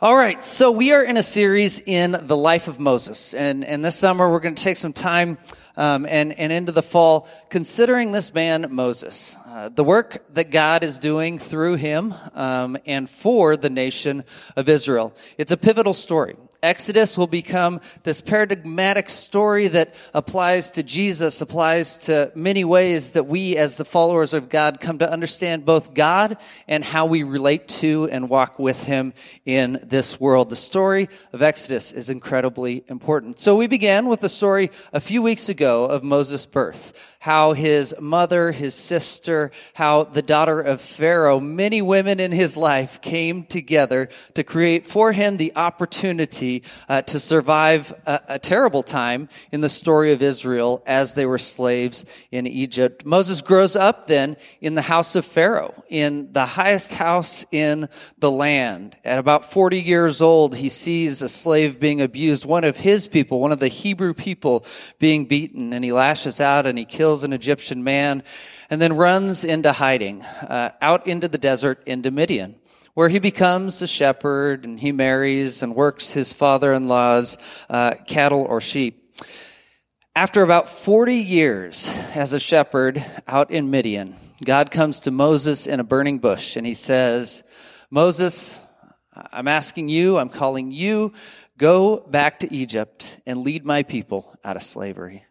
All right, so we are in a series in the life of Moses, and and this summer we're going to take some time um, and and into the fall considering this man Moses, uh, the work that God is doing through him um, and for the nation of Israel. It's a pivotal story. Exodus will become this paradigmatic story that applies to Jesus, applies to many ways that we as the followers of God come to understand both God and how we relate to and walk with Him in this world. The story of Exodus is incredibly important. So we began with the story a few weeks ago of Moses' birth how his mother, his sister, how the daughter of Pharaoh, many women in his life came together to create for him the opportunity uh, to survive a, a terrible time in the story of Israel as they were slaves in Egypt. Moses grows up then in the house of Pharaoh, in the highest house in the land. At about 40 years old, he sees a slave being abused, one of his people, one of the Hebrew people being beaten, and he lashes out and he kills kills an Egyptian man, and then runs into hiding, uh, out into the desert, into Midian, where he becomes a shepherd and he marries and works his father in law's uh, cattle or sheep. After about 40 years as a shepherd out in Midian, God comes to Moses in a burning bush and he says, Moses, I'm asking you, I'm calling you, go back to Egypt and lead my people out of slavery.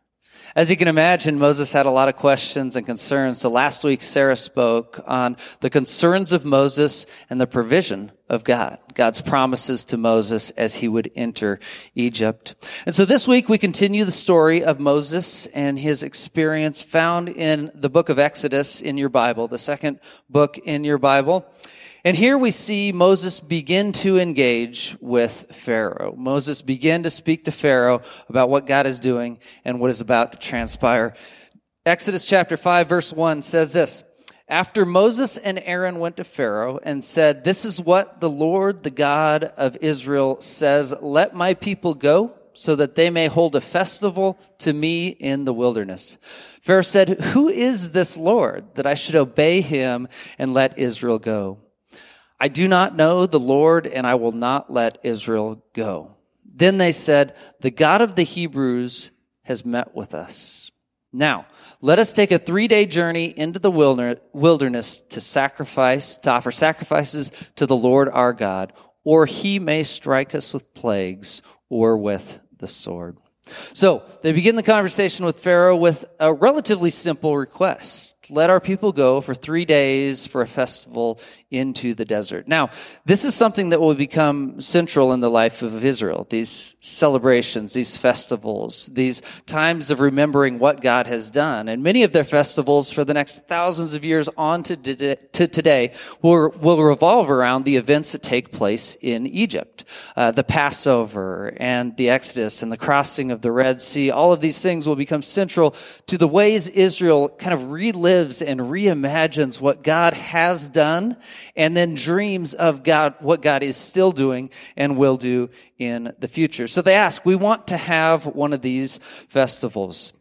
As you can imagine, Moses had a lot of questions and concerns. So last week, Sarah spoke on the concerns of Moses and the provision of God, God's promises to Moses as he would enter Egypt. And so this week we continue the story of Moses and his experience found in the book of Exodus in your Bible, the second book in your Bible. And here we see Moses begin to engage with Pharaoh. Moses begin to speak to Pharaoh about what God is doing and what is about to transpire. Exodus chapter 5 verse 1 says this, after Moses and Aaron went to Pharaoh and said, This is what the Lord, the God of Israel says, let my people go so that they may hold a festival to me in the wilderness. Pharaoh said, Who is this Lord that I should obey him and let Israel go? I do not know the Lord, and I will not let Israel go. Then they said, The God of the Hebrews has met with us. Now, let us take a three day journey into the wilderness to sacrifice, to offer sacrifices to the Lord our God, or he may strike us with plagues or with the sword. So they begin the conversation with Pharaoh with a relatively simple request. Let our people go for three days for a festival into the desert. Now, this is something that will become central in the life of Israel. These celebrations, these festivals, these times of remembering what God has done. And many of their festivals for the next thousands of years on to, to today will, will revolve around the events that take place in Egypt. Uh, the Passover and the Exodus and the crossing of the Red Sea. All of these things will become central to the ways Israel kind of relives and reimagines what God has done and then dreams of God, what God is still doing and will do in the future. So they ask, we want to have one of these festivals.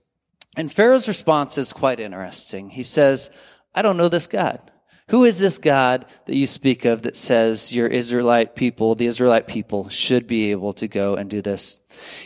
And Pharaoh's response is quite interesting. He says, I don't know this God. Who is this God that you speak of that says your Israelite people, the Israelite people, should be able to go and do this?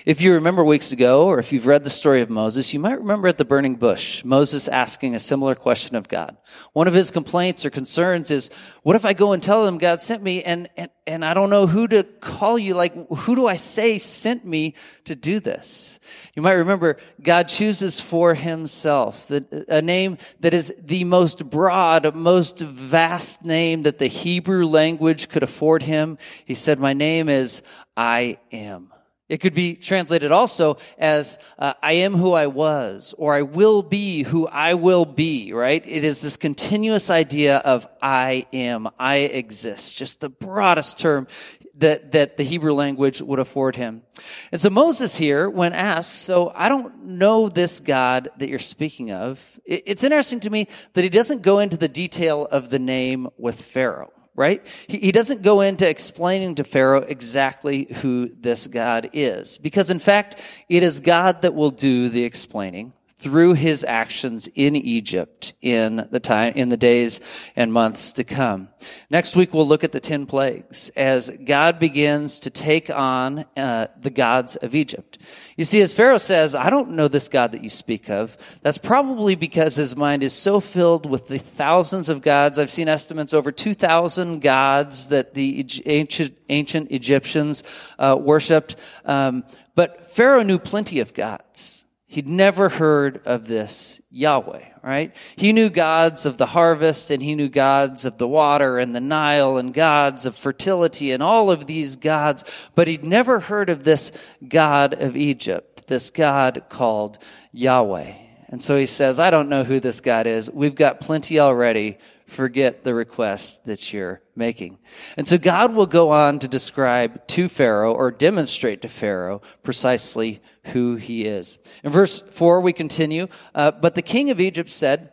If you remember weeks ago, or if you've read the story of Moses, you might remember at the burning bush, Moses asking a similar question of God. One of his complaints or concerns is, what if I go and tell them God sent me and, and, and I don't know who to call you? Like, who do I say sent me to do this? You might remember God chooses for himself a name that is the most broad, most vast name that the Hebrew language could afford him. He said, my name is I am. It could be translated also as uh, I am who I was, or I will be who I will be, right? It is this continuous idea of I am, I exist, just the broadest term that, that the Hebrew language would afford him. And so Moses here, when asked, so I don't know this God that you're speaking of, it's interesting to me that he doesn't go into the detail of the name with Pharaoh right? He, he doesn't go into explaining to Pharaoh exactly who this God is. Because in fact, it is God that will do the explaining through his actions in Egypt in the time, in the days and months to come. Next week, we'll look at the 10 plagues as God begins to take on uh, the gods of Egypt. You see, as Pharaoh says, I don't know this God that you speak of. That's probably because his mind is so filled with the thousands of gods. I've seen estimates over 2,000 gods that the ancient, ancient Egyptians uh, worshipped. Um, but Pharaoh knew plenty of gods. He'd never heard of this Yahweh, right? He knew gods of the harvest and he knew gods of the water and the Nile and gods of fertility and all of these gods, but he'd never heard of this God of Egypt, this God called Yahweh. And so he says, I don't know who this God is. We've got plenty already forget the request that you're making. And so God will go on to describe to Pharaoh or demonstrate to Pharaoh precisely who he is. In verse 4, we continue. Uh, but the king of Egypt said,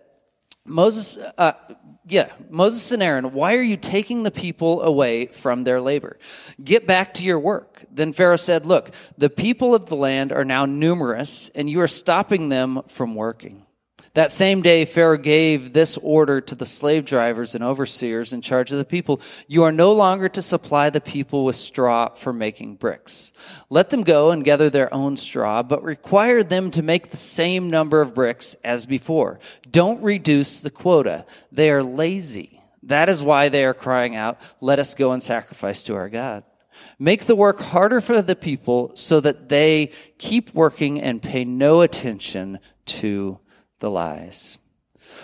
Moses, uh, yeah, Moses and Aaron, why are you taking the people away from their labor? Get back to your work. Then Pharaoh said, Look, the people of the land are now numerous, and you are stopping them from working. That same day, Pharaoh gave this order to the slave drivers and overseers in charge of the people You are no longer to supply the people with straw for making bricks. Let them go and gather their own straw, but require them to make the same number of bricks as before. Don't reduce the quota. They are lazy. That is why they are crying out, Let us go and sacrifice to our God. Make the work harder for the people so that they keep working and pay no attention to the lies.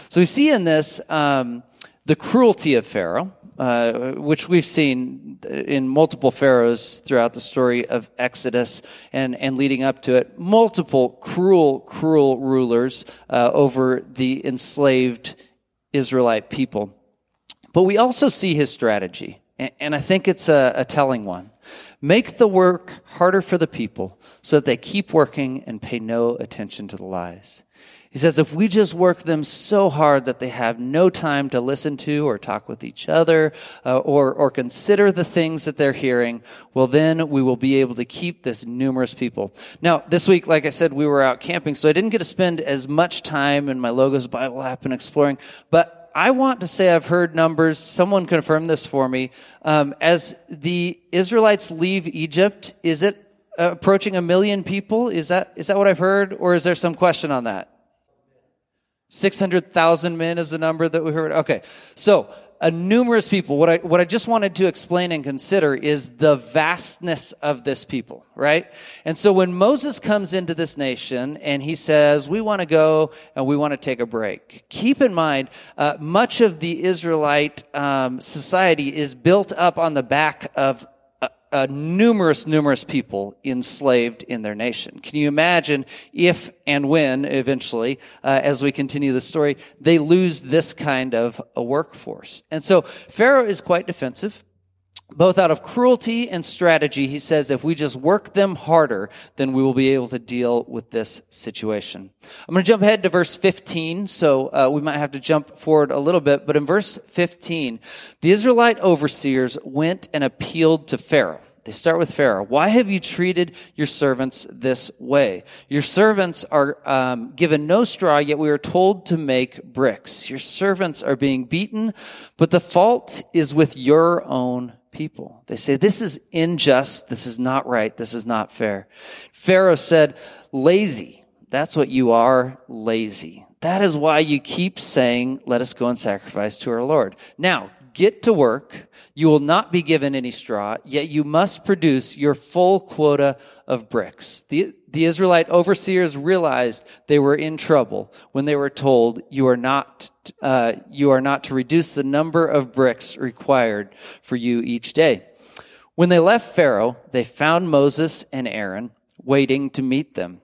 So we see in this um, the cruelty of Pharaoh, uh, which we've seen in multiple pharaohs throughout the story of Exodus and, and leading up to it. Multiple cruel, cruel rulers uh, over the enslaved Israelite people. But we also see his strategy, and, and I think it's a, a telling one. Make the work harder for the people so that they keep working and pay no attention to the lies. He says, if we just work them so hard that they have no time to listen to or talk with each other uh, or, or consider the things that they're hearing, well, then we will be able to keep this numerous people. Now, this week, like I said, we were out camping, so I didn't get to spend as much time in my Logos Bible app and exploring, but I want to say I've heard numbers, someone confirmed this for me. Um, as the Israelites leave Egypt, is it approaching a million people? Is that, is that what I've heard? Or is there some question on that? 600,000 men is the number that we heard. Okay. So, a numerous people. What I, what I just wanted to explain and consider is the vastness of this people, right? And so when Moses comes into this nation and he says, we want to go and we want to take a break, keep in mind, uh, much of the Israelite um, society is built up on the back of uh, numerous, numerous people enslaved in their nation. Can you imagine if and when eventually, uh, as we continue the story, they lose this kind of a workforce? And so Pharaoh is quite defensive both out of cruelty and strategy, he says if we just work them harder, then we will be able to deal with this situation. I'm going to jump ahead to verse 15, so uh, we might have to jump forward a little bit. But in verse 15, the Israelite overseers went and appealed to Pharaoh. They start with Pharaoh. Why have you treated your servants this way? Your servants are um, given no straw, yet we are told to make bricks. Your servants are being beaten, but the fault is with your own people. They say, this is unjust. This is not right. This is not fair. Pharaoh said, lazy. That's what you are, lazy. That is why you keep saying, let us go and sacrifice to our Lord. Now, get to work. You will not be given any straw, yet you must produce your full quota of bricks. The, the Israelite overseers realized they were in trouble when they were told, you are not, uh, you are not to reduce the number of bricks required for you each day. When they left Pharaoh, they found Moses and Aaron waiting to meet them.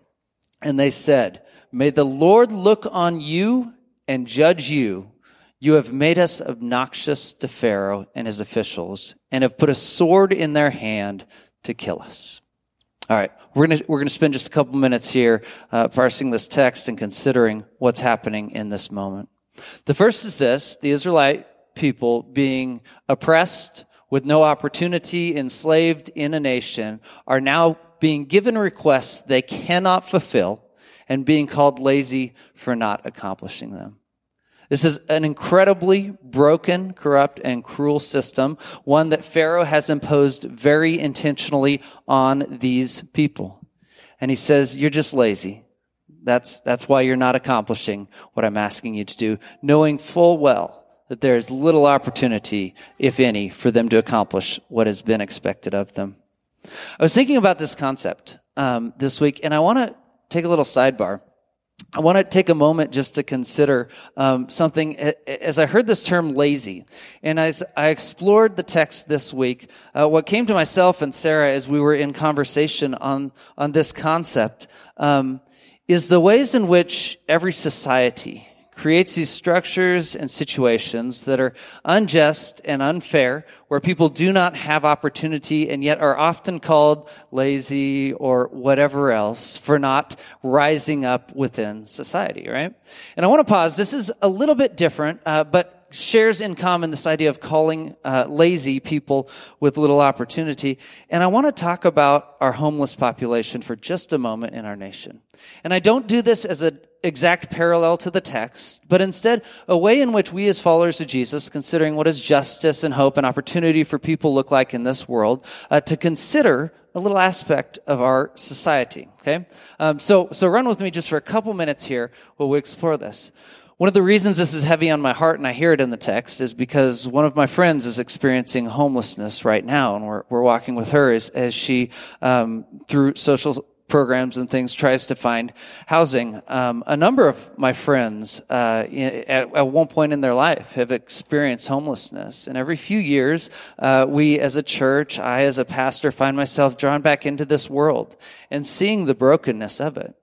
And they said, May the Lord look on you and judge you you have made us obnoxious to Pharaoh and his officials and have put a sword in their hand to kill us. All right, we're going to we're to spend just a couple minutes here uh, parsing this text and considering what's happening in this moment. The first is this: the Israelite people being oppressed with no opportunity, enslaved in a nation, are now being given requests they cannot fulfill and being called lazy for not accomplishing them. This is an incredibly broken, corrupt, and cruel system, one that Pharaoh has imposed very intentionally on these people. And he says, You're just lazy. That's, that's why you're not accomplishing what I'm asking you to do, knowing full well that there is little opportunity, if any, for them to accomplish what has been expected of them. I was thinking about this concept um, this week, and I want to take a little sidebar. I want to take a moment just to consider um, something. As I heard this term lazy, and as I explored the text this week, uh, what came to myself and Sarah as we were in conversation on, on this concept um, is the ways in which every society creates these structures and situations that are unjust and unfair, where people do not have opportunity and yet are often called lazy or whatever else for not rising up within society, right? And I want to pause. This is a little bit different, uh, but shares in common this idea of calling uh, lazy people with little opportunity. And I want to talk about our homeless population for just a moment in our nation. And I don't do this as an exact parallel to the text, but instead a way in which we as followers of Jesus, considering what does justice and hope and opportunity for people look like in this world, uh, to consider a little aspect of our society. Okay, um, so so run with me just for a couple minutes here while we explore this. One of the reasons this is heavy on my heart and I hear it in the text is because one of my friends is experiencing homelessness right now, and we're, we're walking with her as, as she, um, through social programs and things tries to find housing. Um, a number of my friends uh, at, at, one point in their life have experienced homelessness, and every few years, uh, we as a church, I as a pastor, find myself drawn back into this world and seeing the brokenness of it.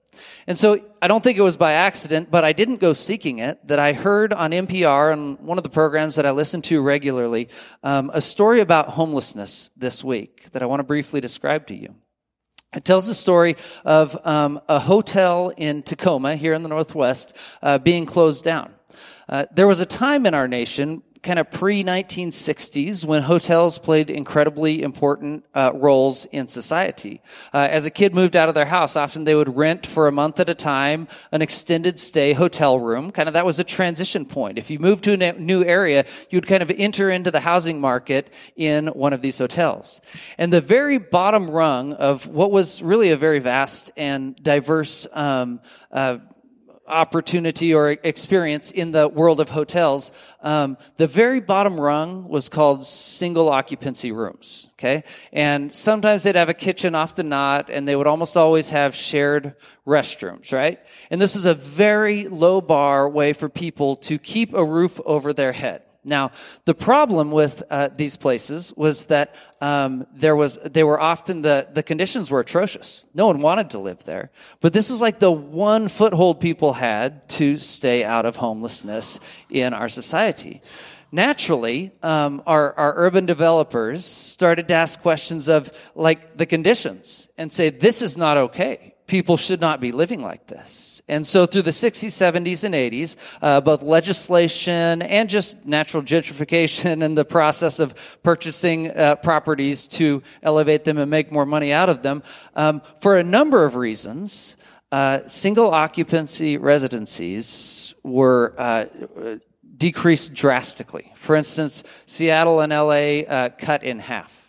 And so I don't think it was by accident, but I didn't go seeking it, that I heard on NPR and one of the programs that I listen to regularly, um, a story about homelessness this week that I want to briefly describe to you. It tells the story of um, a hotel in Tacoma, here in the Northwest, uh, being closed down. Uh, there was a time in our nation kind of pre 1960s when hotels played incredibly important uh, roles in society. Uh, as a kid moved out of their house, often they would rent for a month at a time an extended stay hotel room. Kind of that was a transition point. If you moved to a new area, you'd kind of enter into the housing market in one of these hotels. And the very bottom rung of what was really a very vast and diverse um, uh, opportunity or experience in the world of hotels, um, the very bottom rung was called single occupancy rooms. Okay, and sometimes they'd have a kitchen, off the knot and they would almost always have shared restrooms. Right, and this is a very low bar way for people to keep a roof over their head. Now, the problem with uh, these places was that um, there was they were often the the conditions were atrocious. No one wanted to live there, but this was like the one foothold people had to stay out of homelessness in our society. Naturally, um, our, our urban developers started to ask questions of like the conditions and say, this is not okay. People should not be living like this. And so through the 60s, 70s, and 80s, uh, both legislation and just natural gentrification and the process of purchasing uh, properties to elevate them and make more money out of them, um, for a number of reasons, uh, single occupancy residencies were uh, decreased drastically. For instance, Seattle and LA uh, cut in half.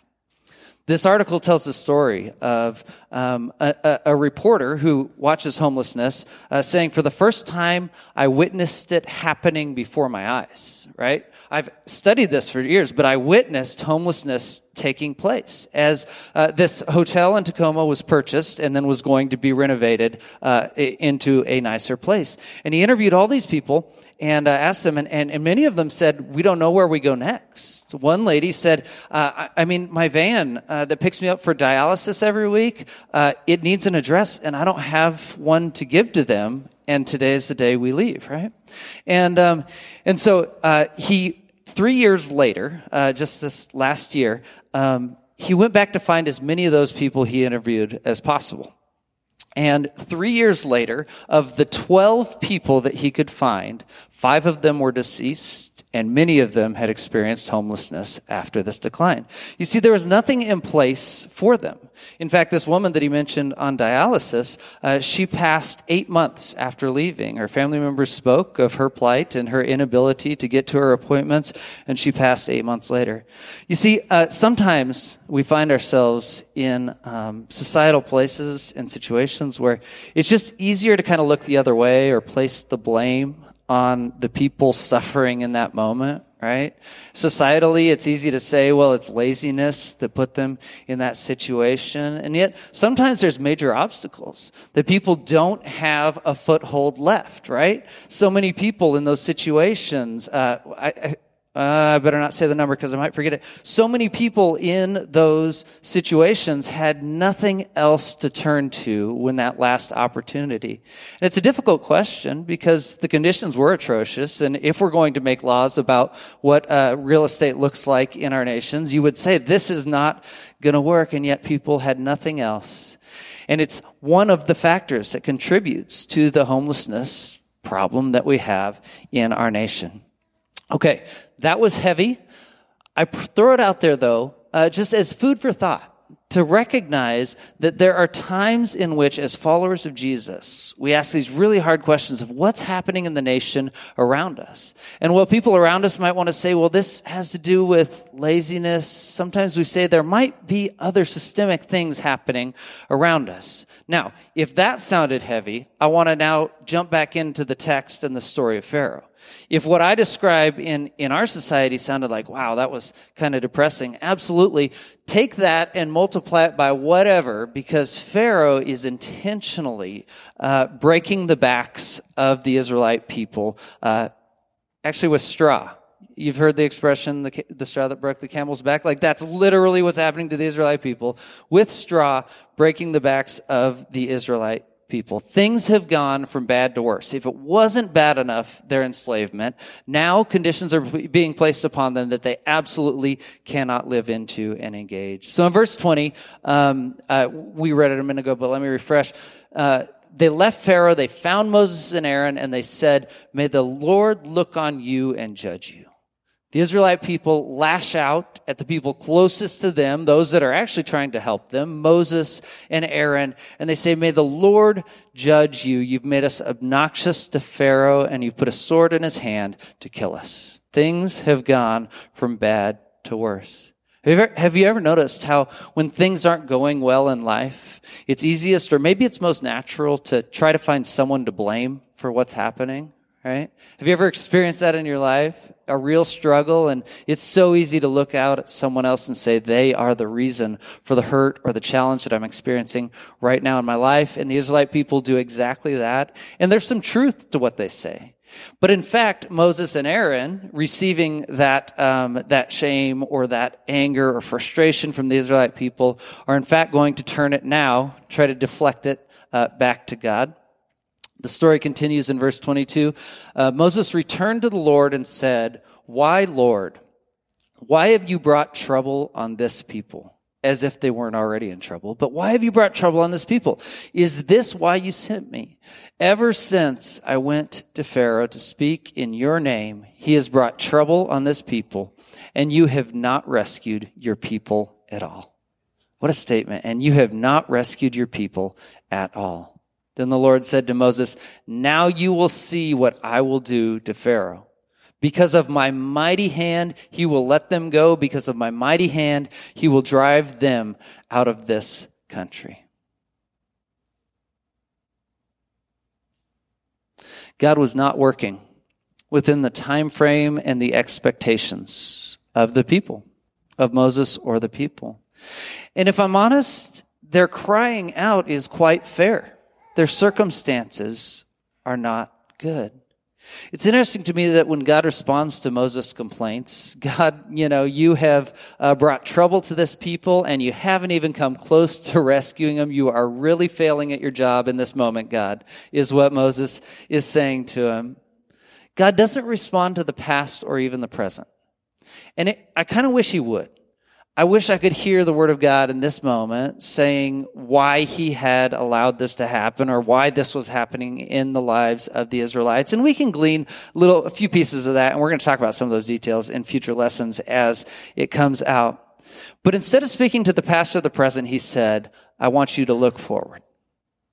This article tells the story of um, a, a, reporter who watches homelessness uh, saying, For the first time, I witnessed it happening before my eyes, right? I've studied this for years, but I witnessed homelessness taking place as uh, this hotel in Tacoma was purchased and then was going to be renovated uh, into a nicer place. And he interviewed all these people and uh, asked them, and, and, and, many of them said, We don't know where we go next. So one lady said, uh, I, I, mean, my van uh, that picks me up for dialysis every week, uh, it needs an address, and I don't have one to give to them. And today is the day we leave, right? And, um, and so uh, he, three years later, uh, just this last year, um, he went back to find as many of those people he interviewed as possible. And three years later, of the 12 people that he could find, five of them were deceased and many of them had experienced homelessness after this decline. You see, there was nothing in place for them. In fact, this woman that he mentioned on dialysis, uh, she passed eight months after leaving. Her family members spoke of her plight and her inability to get to her appointments, and she passed eight months later. You see, uh, sometimes we find ourselves in um, societal places and situations where it's just easier to kind of look the other way or place the blame on the people suffering in that moment, right? Societally, it's easy to say, well, it's laziness that put them in that situation. And yet, sometimes there's major obstacles that people don't have a foothold left, right? So many people in those situations, uh, I, uh, I better not say the number because I might forget it. So many people in those situations had nothing else to turn to when that last opportunity. And it's a difficult question because the conditions were atrocious. And if we're going to make laws about what uh, real estate looks like in our nations, you would say this is not going to work. And yet people had nothing else. And it's one of the factors that contributes to the homelessness problem that we have in our nation. Okay, that was heavy. I throw it out there though, uh, just as food for thought to recognize that there are times in which, as followers of Jesus, we ask these really hard questions of what's happening in the nation around us. And what people around us might want to say, well, this has to do with laziness. Sometimes we say there might be other systemic things happening around us. Now, if that sounded heavy, I want to now jump back into the text and the story of Pharaoh. If what I describe in, in our society sounded like, wow, that was kind of depressing, absolutely. Take that and multiply it by whatever, because Pharaoh is intentionally uh, breaking the backs of the Israelite people, uh, actually with straw. You've heard the expression, the, the straw that broke the camel's back. Like that's literally what's happening to the Israelite people with straw breaking the backs of the Israelite people. Things have gone from bad to worse. If it wasn't bad enough, their enslavement, now conditions are being placed upon them that they absolutely cannot live into and engage. So in verse 20, um, uh, we read it a minute ago, but let me refresh. Uh, they left Pharaoh, they found Moses and Aaron, and they said, May the Lord look on you and judge you. The Israelite people lash out at the people closest to them, those that are actually trying to help them, Moses and Aaron, and they say, May the Lord judge you. You've made us obnoxious to Pharaoh, and you've put a sword in his hand to kill us. Things have gone from bad to worse. Have you, ever, have you ever noticed how when things aren't going well in life, it's easiest, or maybe it's most natural, to try to find someone to blame for what's happening? right? Have you ever experienced that in your life? A real struggle, and it's so easy to look out at someone else and say they are the reason for the hurt or the challenge that I'm experiencing right now in my life. And the Israelite people do exactly that. And there's some truth to what they say. But in fact, Moses and Aaron receiving that, um, that shame or that anger or frustration from the Israelite people are in fact going to turn it now, try to deflect it uh, back to God. The story continues in verse 22. Uh, Moses returned to the Lord and said, Why, Lord? Why have you brought trouble on this people? As if they weren't already in trouble. But why have you brought trouble on this people? Is this why you sent me? Ever since I went to Pharaoh to speak in your name, he has brought trouble on this people, and you have not rescued your people at all. What a statement. And you have not rescued your people at all. Then the Lord said to Moses, Now you will see what I will do to Pharaoh. Because of my mighty hand, he will let them go. Because of my mighty hand, he will drive them out of this country. God was not working within the time frame and the expectations of the people, of Moses or the people. And if I'm honest, their crying out is quite fair their circumstances are not good. It's interesting to me that when God responds to Moses' complaints, God, you know, you have uh, brought trouble to this people and you haven't even come close to rescuing them. You are really failing at your job in this moment, God, is what Moses is saying to him. God doesn't respond to the past or even the present. And it, I kind of wish he would. I wish I could hear the word of God in this moment saying why he had allowed this to happen or why this was happening in the lives of the Israelites. And we can glean little, a few pieces of that. And we're going to talk about some of those details in future lessons as it comes out. But instead of speaking to the past or the present, he said, I want you to look forward.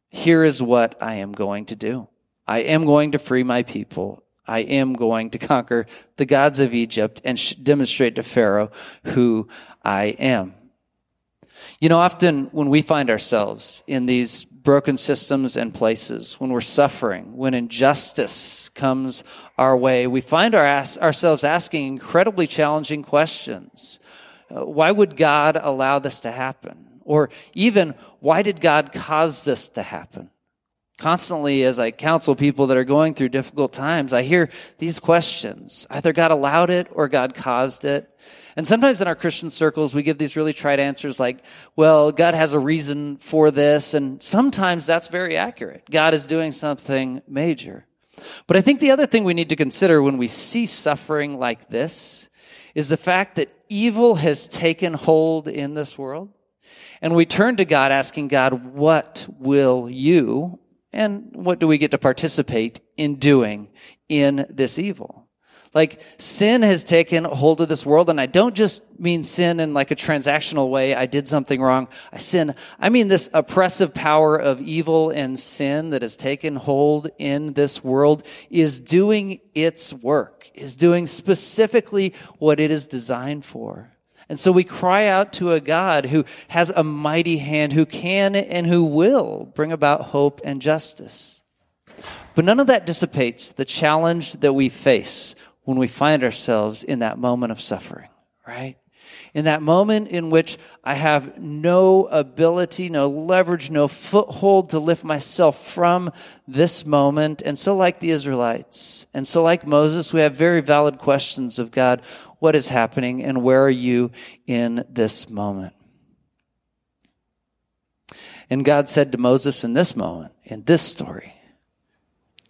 Here is what I am going to do. I am going to free my people I am going to conquer the gods of Egypt and sh- demonstrate to Pharaoh who I am. You know, often when we find ourselves in these broken systems and places, when we're suffering, when injustice comes our way, we find our ourselves asking incredibly challenging questions. Uh, why would God allow this to happen? Or even, why did God cause this to happen? Constantly, as I counsel people that are going through difficult times, I hear these questions. Either God allowed it or God caused it. And sometimes in our Christian circles, we give these really trite answers like, well, God has a reason for this. And sometimes that's very accurate. God is doing something major. But I think the other thing we need to consider when we see suffering like this is the fact that evil has taken hold in this world. And we turn to God asking God, what will you and what do we get to participate in doing in this evil? Like sin has taken hold of this world, and I don't just mean sin in like a transactional way. I did something wrong. I sin. I mean this oppressive power of evil and sin that has taken hold in this world is doing its work, is doing specifically what it is designed for. And so we cry out to a God who has a mighty hand, who can and who will bring about hope and justice. But none of that dissipates the challenge that we face when we find ourselves in that moment of suffering, right? In that moment in which I have no ability, no leverage, no foothold to lift myself from this moment. And so, like the Israelites, and so, like Moses, we have very valid questions of God what is happening and where are you in this moment? And God said to Moses in this moment, in this story,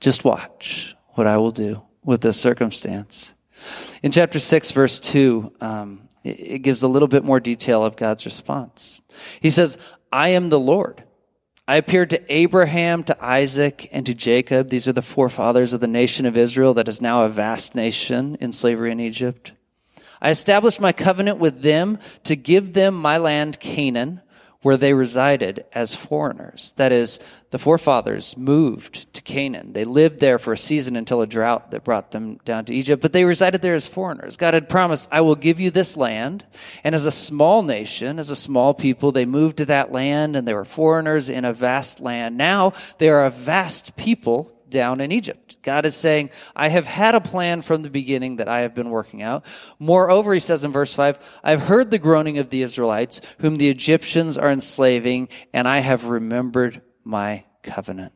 just watch what I will do with this circumstance. In chapter 6, verse 2, um, it, gives a little bit more detail of God's response. He says, I am the Lord. I appeared to Abraham, to Isaac, and to Jacob. These are the forefathers of the nation of Israel that is now a vast nation in slavery in Egypt. I established my covenant with them to give them my land Canaan, where they resided as foreigners. That is, the forefathers moved to Canaan. They lived there for a season until a drought that brought them down to Egypt, but they resided there as foreigners. God had promised, I will give you this land. And as a small nation, as a small people, they moved to that land and they were foreigners in a vast land. Now they are a vast people down in Egypt. God is saying, I have had a plan from the beginning that I have been working out. Moreover, he says in verse 5, I've heard the groaning of the Israelites, whom the Egyptians are enslaving, and I have remembered my covenant.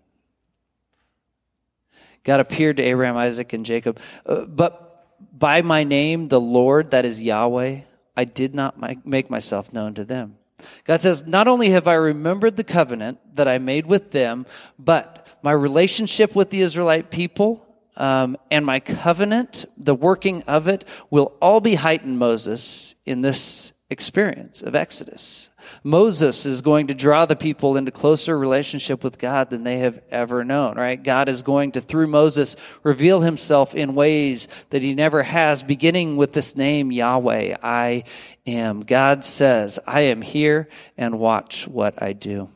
God appeared to Abraham, Isaac, and Jacob. Uh, but by my name, the Lord, that is Yahweh, I did not make myself known to them. God says, Not only have I remembered the covenant that I made with them, but my relationship with the Israelite people um, and my covenant, the working of it, will all be heightened, Moses, in this experience of Exodus. Moses is going to draw the people into closer relationship with God than they have ever known, right? God is going to, through Moses, reveal himself in ways that he never has, beginning with this name, Yahweh. I am. God says, I am here and watch what I do.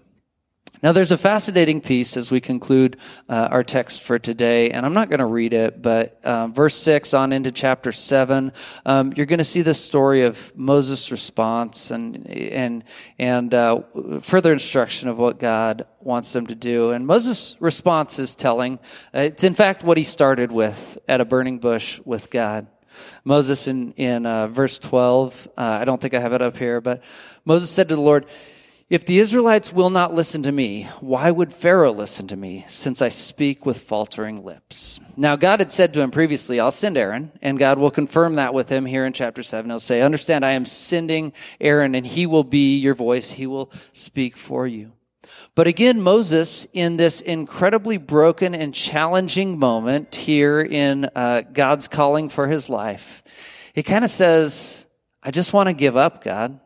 Now, there's a fascinating piece as we conclude uh, our text for today, and I'm not going to read it, but uh, verse 6 on into chapter 7, um, you're going to see the story of Moses' response and, and, and uh, further instruction of what God wants them to do. And Moses' response is telling. Uh, it's, in fact, what he started with at a burning bush with God. Moses in, in uh, verse 12, uh, I don't think I have it up here, but Moses said to the Lord, if the Israelites will not listen to me, why would Pharaoh listen to me, since I speak with faltering lips? Now, God had said to him previously, I'll send Aaron, and God will confirm that with him here in chapter 7. He'll say, Understand, I am sending Aaron, and he will be your voice, he will speak for you. But again, Moses, in this incredibly broken and challenging moment here in uh, God's calling for his life, he kind of says, I just want to give up, God.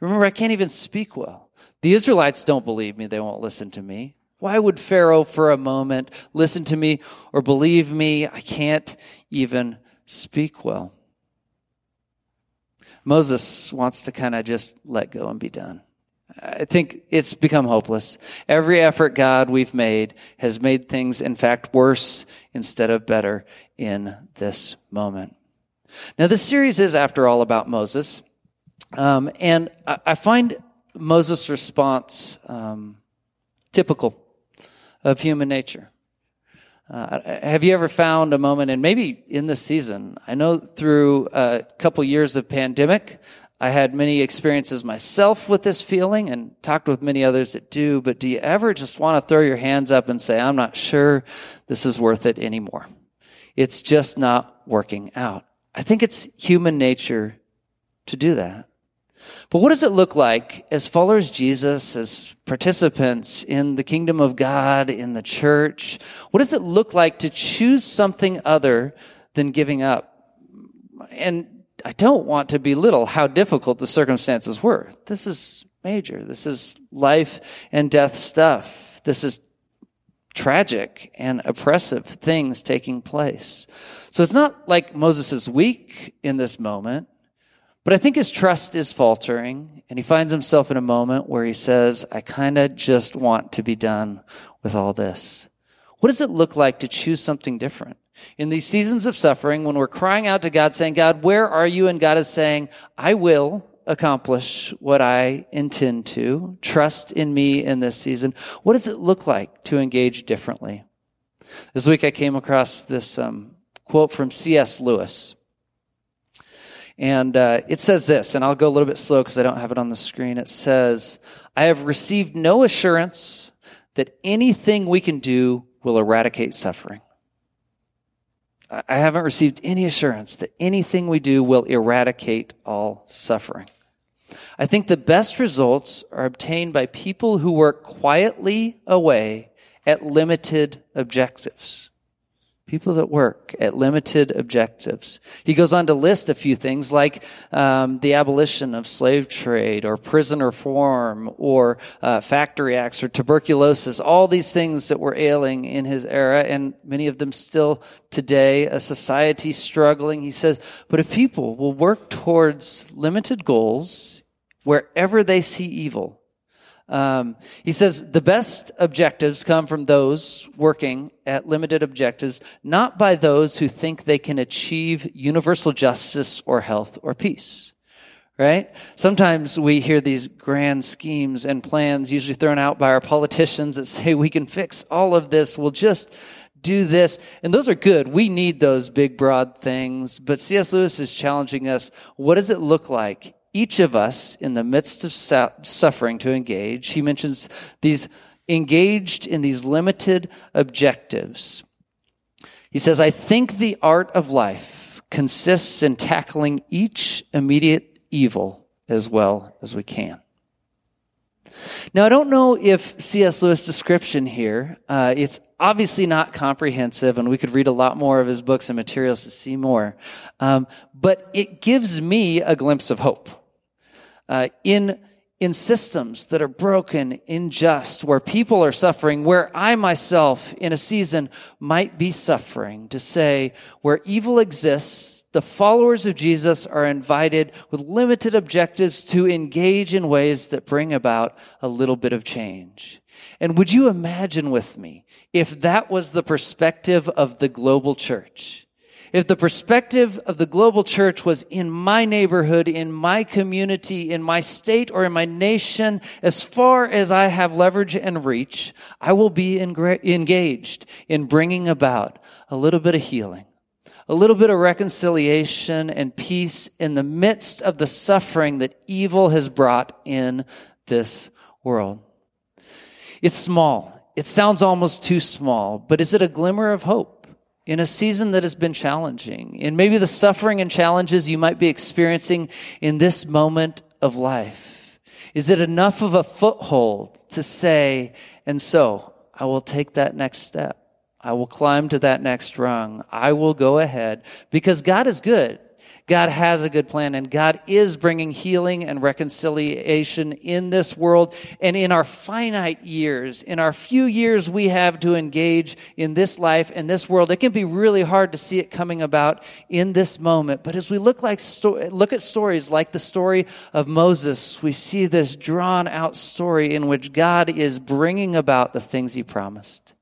Remember, I can't even speak well. The Israelites don't believe me. They won't listen to me. Why would Pharaoh for a moment listen to me or believe me? I can't even speak well. Moses wants to kind of just let go and be done. I think it's become hopeless. Every effort, God, we've made has made things, in fact, worse instead of better in this moment. Now, this series is, after all, about Moses. Um, and I, I, find Moses' response um, typical of human nature. Uh, have you ever found a moment, and maybe in this season, I know through a couple years of pandemic, I had many experiences myself with this feeling and talked with many others that do, but do you ever just want to throw your hands up and say, I'm not sure this is worth it anymore? It's just not working out. I think it's human nature to do that. But what does it look like as followers Jesus, as participants in the kingdom of God, in the church? What does it look like to choose something other than giving up? And I don't want to belittle how difficult the circumstances were. This is major. This is life and death stuff. This is tragic and oppressive things taking place. So it's not like Moses is weak in this moment. But I think his trust is faltering, and he finds himself in a moment where he says, I kind of just want to be done with all this. What does it look like to choose something different? In these seasons of suffering, when we're crying out to God, saying, God, where are you? And God is saying, I will accomplish what I intend to. Trust in me in this season. What does it look like to engage differently? This week I came across this um, quote from C.S. Lewis. And uh, it says this, and I'll go a little bit slow because I don't have it on the screen. It says, I have received no assurance that anything we can do will eradicate suffering. I haven't received any assurance that anything we do will eradicate all suffering. I think the best results are obtained by people who work quietly away at limited objectives. People that work at limited objectives. He goes on to list a few things like um, the abolition of slave trade or prison reform or uh, factory acts or tuberculosis, all these things that were ailing in his era, and many of them still today, a society struggling. He says, but if people will work towards limited goals wherever they see evil, um, he says the best objectives come from those working at limited objectives, not by those who think they can achieve universal justice or health or peace. Right? Sometimes we hear these grand schemes and plans usually thrown out by our politicians that say we can fix all of this. We'll just do this. And those are good. We need those big, broad things. But C.S. Lewis is challenging us. What does it look like each of us in the midst of suffering to engage. He mentions these engaged in these limited objectives. He says, I think the art of life consists in tackling each immediate evil as well as we can. Now, I don't know if C.S. Lewis' description here, uh, it's obviously not comprehensive, and we could read a lot more of his books and materials to see more. Um, but it gives me a glimpse of hope uh, in in systems that are broken, unjust, where people are suffering, where I myself in a season might be suffering, to say, where evil exists, the followers of Jesus are invited with limited objectives to engage in ways that bring about a little bit of change. And would you imagine with me if that was the perspective of the global church? If the perspective of the global church was in my neighborhood, in my community, in my state, or in my nation, as far as I have leverage and reach, I will be engaged in bringing about a little bit of healing, a little bit of reconciliation and peace in the midst of the suffering that evil has brought in this world. It's small. It sounds almost too small, but is it a glimmer of hope? In a season that has been challenging, and maybe the suffering and challenges you might be experiencing in this moment of life? Is it enough of a foothold to say, and so I will take that next step? I will climb to that next rung. I will go ahead because God is good. God has a good plan and God is bringing healing and reconciliation in this world and in our finite years, in our few years we have to engage in this life and this world. It can be really hard to see it coming about in this moment. But as we look like sto- look at stories like the story of Moses, we see this drawn out story in which God is bringing about the things he promised.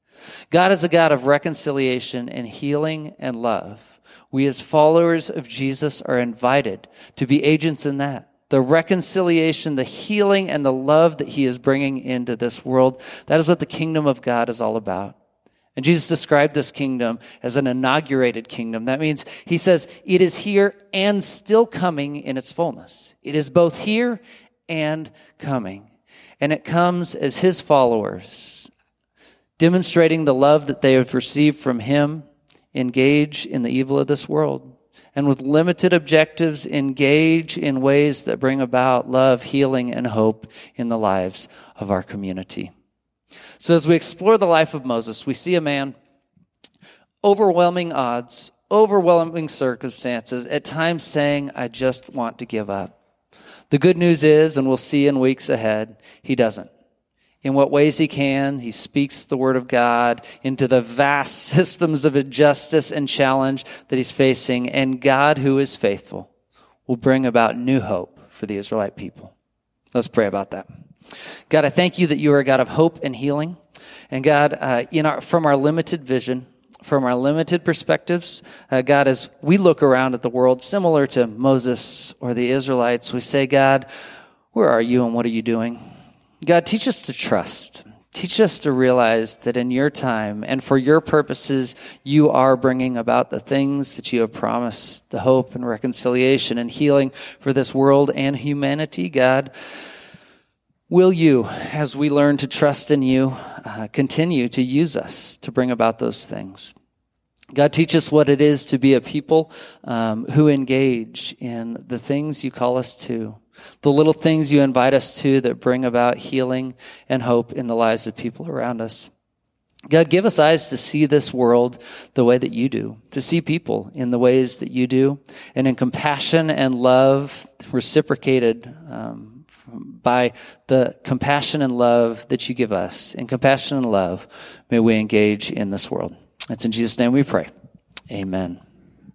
God is a God of reconciliation and healing and love. We, as followers of Jesus, are invited to be agents in that. The reconciliation, the healing, and the love that he is bringing into this world. That is what the kingdom of God is all about. And Jesus described this kingdom as an inaugurated kingdom. That means he says it is here and still coming in its fullness. It is both here and coming. And it comes as his followers, demonstrating the love that they have received from him engage in the evil of this world. And with limited objectives, engage in ways that bring about love, healing, and hope in the lives of our community. So as we explore the life of Moses, we see a man, overwhelming odds, overwhelming circumstances, at times saying, I just want to give up. The good news is, and we'll see in weeks ahead, he doesn't in what ways he can. He speaks the word of God into the vast systems of injustice and challenge that he's facing. And God, who is faithful, will bring about new hope for the Israelite people. Let's pray about that. God, I thank you that you are a God of hope and healing. And God, uh, in our, from our limited vision, from our limited perspectives, uh, God, as we look around at the world, similar to Moses or the Israelites, we say, God, where are you and what are you doing? God, teach us to trust. Teach us to realize that in your time and for your purposes, you are bringing about the things that you have promised the hope and reconciliation and healing for this world and humanity, God. Will you, as we learn to trust in you, uh, continue to use us to bring about those things? God, teach us what it is to be a people um, who engage in the things you call us to the little things you invite us to that bring about healing and hope in the lives of people around us. God, give us eyes to see this world the way that you do, to see people in the ways that you do, and in compassion and love reciprocated um, by the compassion and love that you give us. In compassion and love, may we engage in this world. It's in Jesus' name we pray. Amen.